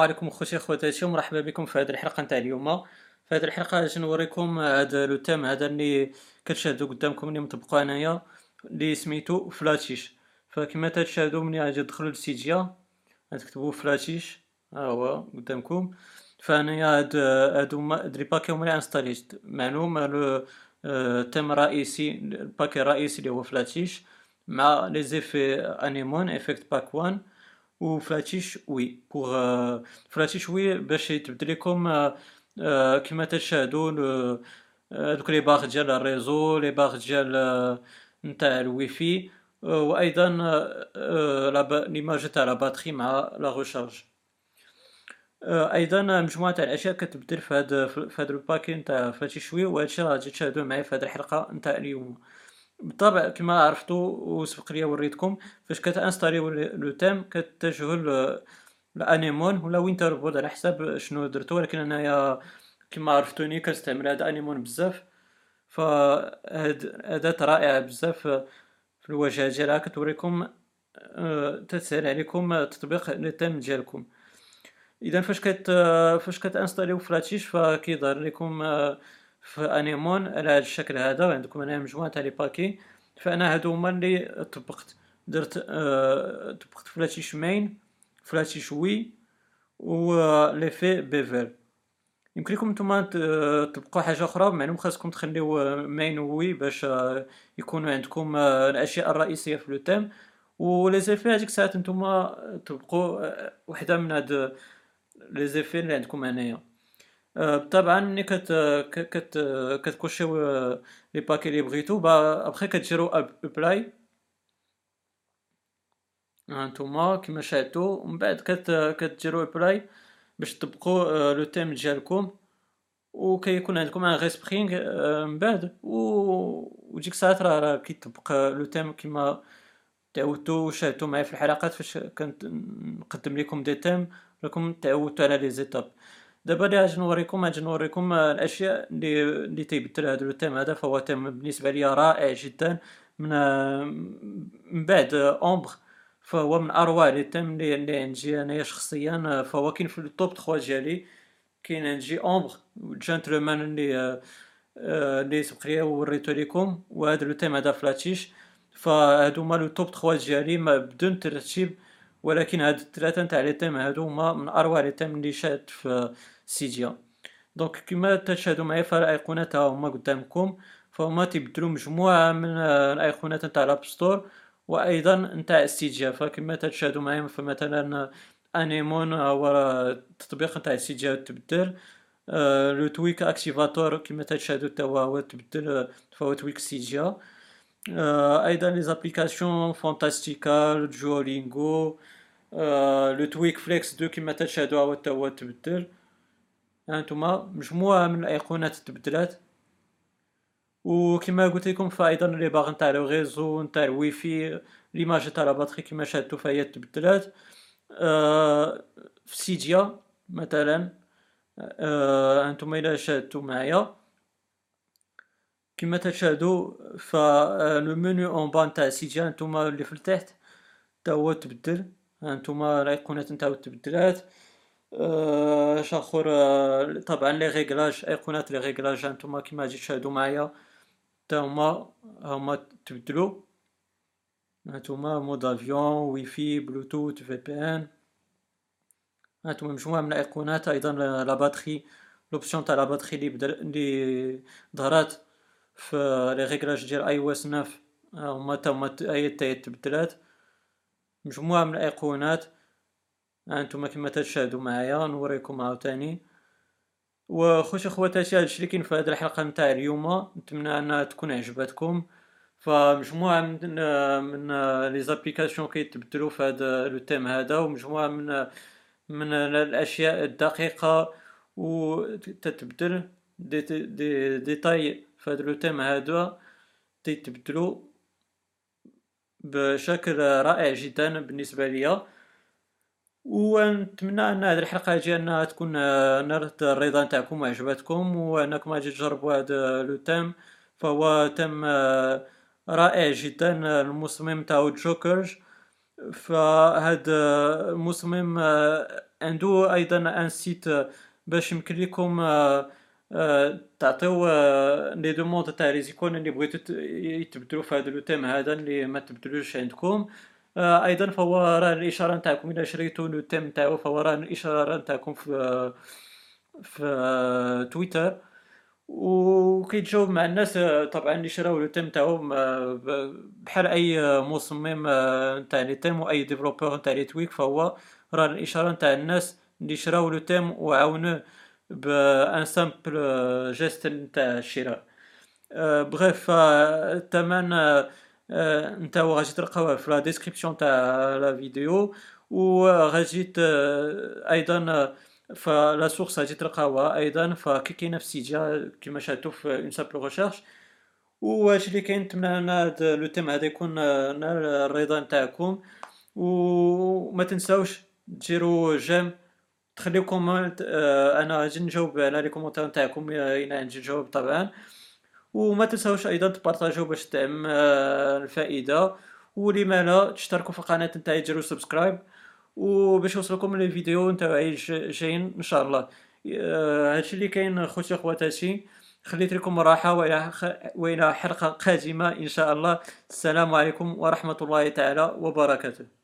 عليكم خوتي اخواتاتي ومرحبا بكم في هذه الحلقة نتاع اليوم. في هذه الحلقة غادي نوريكم هذا le thème هذا اللي كتشاهدوا قدامكم اللي مطبقوا أنايا اللي سميتو Flatish. فكما تشاهدوا ملي غادي تدخلوا لل Cydia غتكتبوا Flatish. ها هو قدامكم. فأنايا هاد هادو les paquets هما اللي انستاليت معلوم le thème رئيسي ال paquet الرئيسي اللي هو Flatish مع les effets Anemone Effect Pack 1 و Flatish UI pour Flatish UI باش يتبدل لكم كما تشاهدوا دوك les barres ديال ال réseau les barres ديال نتاع الويفي وأيضا l'image تاع la batterie مع la recharge أيضا مجموعه تاع الاشياء كتبدل في هذا في هذا ال paquet نتاع Flatish UI وهادشي راه غادي تشاهدوه معايا في هذه الحلقة نتاع اليوم بالطبع كما عرفتوا وسبق لي وريتكم فاش كتانستاليو le thème كتجهوا ال Anemone ولا WinterBoard على حساب شنو درتو ولكن انايا كما عرفتوني كنستعمل هذا Anemone بزاف. فهاد اداة رائعة بزاف في الواجهة ديالها. كتوريكم آه، تسهل عليكم تطبيق les thèmes ديالكم. اذا فاش كت فاش كتانستاليو Flatish فكيظهر لكم آه، في Anemone على هذا الشكل هذا وعندكم هنا مجموعة تاع les paquets. فأنا هادو هما اللي طبقت. درت آه طبقت Main Flatish UI و les effets Bevel يمكن لكم نتوما تطبقوا حاجة أخرى؟ معلوم خاصكم تخليو Main UI باش آه يكونوا عندكم آه الأشياء الرئيسية في le thème و les effets هذيك الساعات نتوما تطبقوا آه، وحدة من هاد les effets اللي عندكم هنايا. طبعا كت كت كتكوشيو les paquets لي بغيتو أبخي كديرو apply هانتوما كيما شاهدتو ومن بعد كت كديرو apply باش تطبقوا le thème ديالكم وكيكون عندكم un respring من بعد. و ديك الساعات راه راه كيطبق le thème كيما تعودتو وشاهدتو معايا في الحلقات فاش كنت نقدم لكم des thèmes راكم تعودتو على les étapes. دابا اللي غادي نوريكم؟ غادي نوريكم؟ الأشياء اللي اللي تيبدل هذا le thème هذا فهو thème بالنسبة لي رائع جدا من من بعد Ombre فهو من أروع les thèmes اللي, اللي عندي أنايا شخصيا فهو كاين في ال top 3 ديالي كاين عندي Ombre Gentleman اللي اللي سبق ليا وريتو لكم وهذا le thème هذا Flatish فهادو هما le top 3 ديالي بدون ترتيب ولكن هاد الثلاثه نتاع les thèmes هادو هما من أروع les thèmes اللي شاهدت في Cydia donc كما تشاهدوا معايا فالايقونات هما قدامكم فهما تيبدلوا مجموعة من الايقونات نتاع ال App Store وأيضا نتاع Cydia فكما تشاهدوا معايا فمثلا Anemone هو التطبيق نتاع Cydia تبدل le tweak Activator كما تشاهدوا حتى هو تبدل فهو tweak Cydia أيضا les applications Fantastical Duolingo le tweak Flex deux كما تشاهدوا هو هو تبدل هانتوما مجموعة من الايقونات تبدلات وكما قلت لكم فايضا les barres نتاع le réseau نتاع ال WiFi l'image تاع la batterie كما شاهدتو فهي تبدلات آه في Cydia مثلا آه أنتم إلى شاهدتو معايا كما تشاهدوا le menu en bas نتاع سيديا نتوما اللي في التحت تا هو تبدل هانتوما الايقونات نتاعو تبدلات اش اخر طبعا لي ريغلاج ايقونات les réglages هانتوما كيما غادي تشاهدوا معايا تا هما هما تبدلوا هانتوما mode avion Wi-Fi Bluetooth VPN هانتوما مجموعه من الايقونات أيضا la batterie l'option تاع la batterie اللي بدل اللي ظهرات في les réglages ديال iOS 9 هما تا هما هي تبدلات. مجموعة من الايقونات هانتوما كما تشاهدوا معايا نوريكم عاوتاني. وخوش اخواتاتي هادشي اللي كاين في هذه الحلقة نتاع اليوم. نتمنى أنها تكون عجبتكم. فمجموعة من من les applications كيتبدلوا في هذا le thème هذا. ومجموعة من من الأشياء الدقيقة. و تتبدل دي دي ديتاي هذا لو هذا تيتبدلوا بشكل رائع جدا بالنسبة ليا. ونتمنى أن هذه الحلقة ديالنا تكون نالت الرضا نتاعكم وعجبتكم وأنكم غادي تجربوا هذا le thème فهو تيم رائع جدا المصمم تاعو جوكرز فهاد المصمم عنده أيضا un site باش يمكن لكم تعطيو les demandes تاع les icônes اللي بغيتو يتبدلو في هذا le thème هذا اللي ما تبدلوش عندكم. أيضا فهو راه الإشارة نتاعكم. إلى شريتو le thème نتاعو فهو راه الإشارة نتاعكم في في تويتر. وكيتجاوب مع الناس طبعا اللي شراو le thème تاعهم بحال أي مصمم نتاع les thèmes وأي développeur نتاع les tweaks فهو راه الإشارة نتاع الناس اللي شراو le thème وعاونوه. ب un simple geste نتاع الشراء bref الثمن نتاعو غادي تلقاوه في la description تاع la vidéo وغادي أيضا ف la source غادي تلقاوها أيضا فكي في سيجا كيما شاهدتو في une simple recherche واش اللي كاين نتمنى هذا le thème هذا يكون نال الرضا نتاعكم. وما تنساوش ديروا j'aime تخليو comment أنا غادي نجاوب على les commentaires نتاعكم إلى عندي الجواب طبعا. وما تنساوش أيضا تبارطاجيو باش تعم الفائدة. ولما لا تشتركوا في القناه نتاعي ديروا subscribe. وباش يوصلكم les vidéos نتاعي جايين إن شاء الله. هادشي اللي كاين خوتي خواتاتي خليت لكم راحة وإلى حلقة قادمة إن شاء الله. السلام عليكم ورحمة الله تعالى وبركاته.